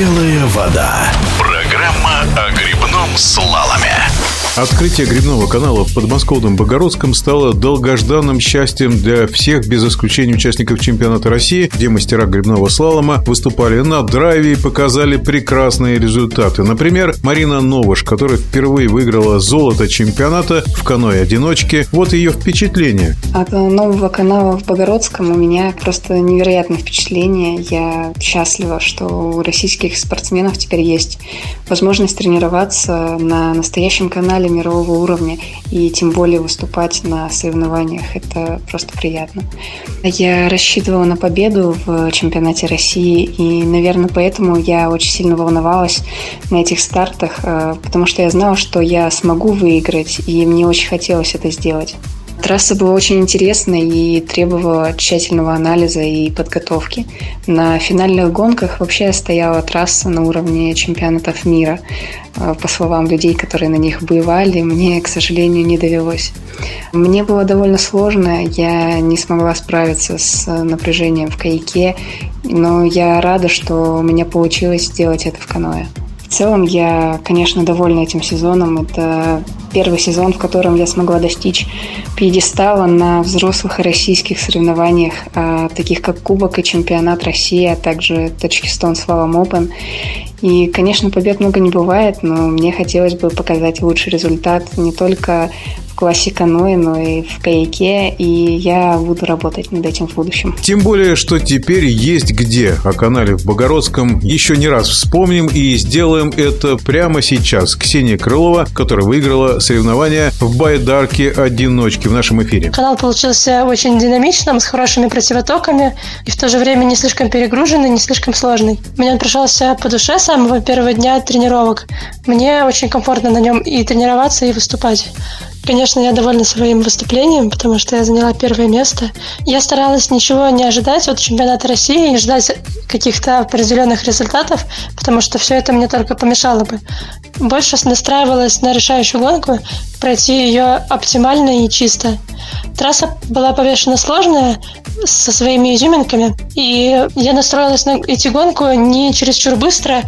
Белая вода. Программа о грибном слаломе. Открытие грибного канала в подмосковном Богородском стало долгожданным счастьем для всех, без исключения участников чемпионата России, где мастера грибного слалома выступали на драйве и показали прекрасные результаты. Например, Марина Новыш, которая впервые выиграла золото чемпионата в каноэ-одиночке. Вот ее впечатление. От нового канала в Богородском у меня просто невероятное впечатление. Я счастлива, что у российских спортсменов теперь есть возможность тренироваться на настоящем канале мирового уровня и тем более выступать на соревнованиях. Это просто приятно. Я рассчитывала на победу в чемпионате России и, наверное, поэтому я очень сильно волновалась на этих стартах, э, потому что я знала, что я смогу выиграть, и мне очень хотелось это сделать. Трасса была очень интересной и требовала тщательного анализа и подготовки. На финальных гонках вообще стояла трасса на уровне чемпионатов мира. А, по словам людей, которые на них бывали, мне, к сожалению, не довелось. Мне было довольно сложно, я не смогла справиться с напряжением в каяке, но я рада, что у меня получилось сделать это в каноэ. В целом я, конечно, довольна этим сезоном. Это первый сезон, в котором я смогла достичь пьедестала на взрослых российских соревнованиях, а, таких как Кубок и Чемпионат России, а также Таджикистан Слалом Open. И, конечно, побед много не бывает, но мне хотелось бы показать лучший результат не только классе каноэ, но и в каяке, и я буду работать над этим в будущем. Тем более, что теперь есть где. О канале в Богородском еще не раз вспомним и сделаем это прямо сейчас. Ксения Крылова, которая выиграла соревнования в байдарке одиночки в нашем эфире. Канал получился очень динамичным, с хорошими противотоками и в то же время не слишком перегруженный, не слишком сложный. Мне он пришелся по душе с самого первого дня тренировок. Мне очень комфортно на нем и тренироваться, и выступать. Конечно, я довольна своим выступлением, потому что я заняла первое место. Я старалась ничего не ожидать от чемпионата России и ждать каких-то определенных результатов, потому что все это мне только помешало бы. Больше настраивалась на решающую гонку, пройти ее оптимально и чисто. Трасса была повешена сложная, со своими изюминками, и я настроилась на эти гонку не чересчур быстро,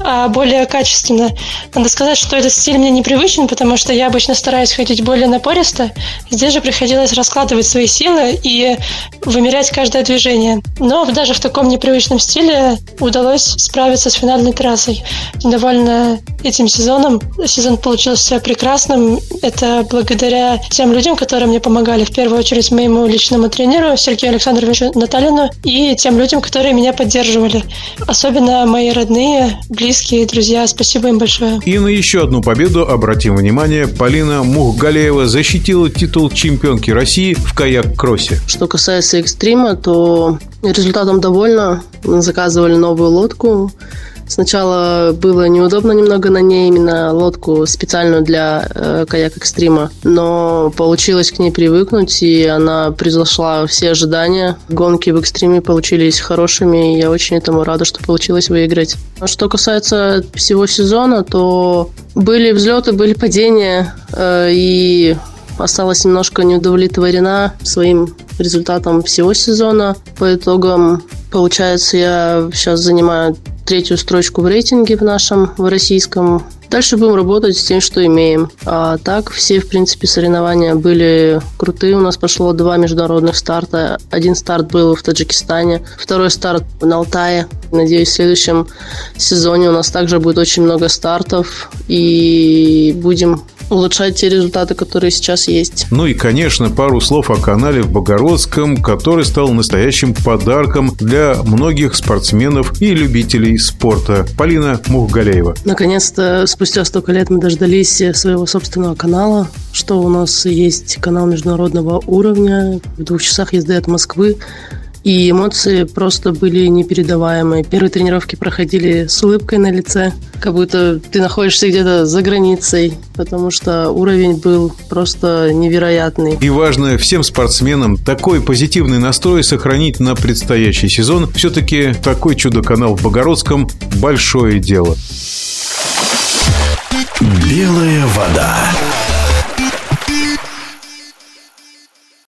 а более качественно. Надо сказать, что этот стиль мне непривычен, потому что я обычно стараюсь ходить более напористо. Здесь же приходилось раскладывать свои силы и вымерять каждое движение. Но даже в таком непривычном стиле удалось справиться с финальной трассой. Довольно этим сезоном. Сезон получился прекрасным. Это благодаря тем людям, которые мне помогали. В первую очередь моему личному тренеру Сергею Александровичу Наталину и тем людям, которые меня поддерживали. Особенно мои родные, близкие, друзья. Спасибо им большое. И на еще одну победу обратим внимание. Полина Мухгалеева защитила титул чемпионки России в каяк-кроссе. Что касается экстрима, то результатом довольна. Заказывали новую лодку. Сначала было неудобно немного на ней, именно лодку специальную для э, каяк-экстрима, но получилось к ней привыкнуть, и она превзошла все ожидания. Гонки в экстриме получились хорошими, и я очень этому рада, что получилось выиграть. А что касается всего сезона, то были взлеты, были падения, э, и осталась немножко неудовлетворена своим результатом всего сезона. По итогам, получается, я сейчас занимаю третью строчку в рейтинге в нашем, в российском. Дальше будем работать с тем, что имеем. А так, все, в принципе, соревнования были крутые. У нас прошло два международных старта. Один старт был в Таджикистане, второй старт на Алтае. Надеюсь, в следующем сезоне у нас также будет очень много стартов. И будем улучшать те результаты, которые сейчас есть. Ну и, конечно, пару слов о канале в Богородском, который стал настоящим подарком для многих спортсменов и любителей спорта. Полина Мухгалеева. Наконец-то, спустя столько лет мы дождались своего собственного канала, что у нас есть канал международного уровня в двух часах езды от Москвы. И эмоции просто были непередаваемые. Первые тренировки проходили с улыбкой на лице, как будто ты находишься где-то за границей, потому что уровень был просто невероятный. И важно всем спортсменам такой позитивный настрой сохранить на предстоящий сезон. Все-таки такой чудо-канал в Богородском – большое дело. Белая вода.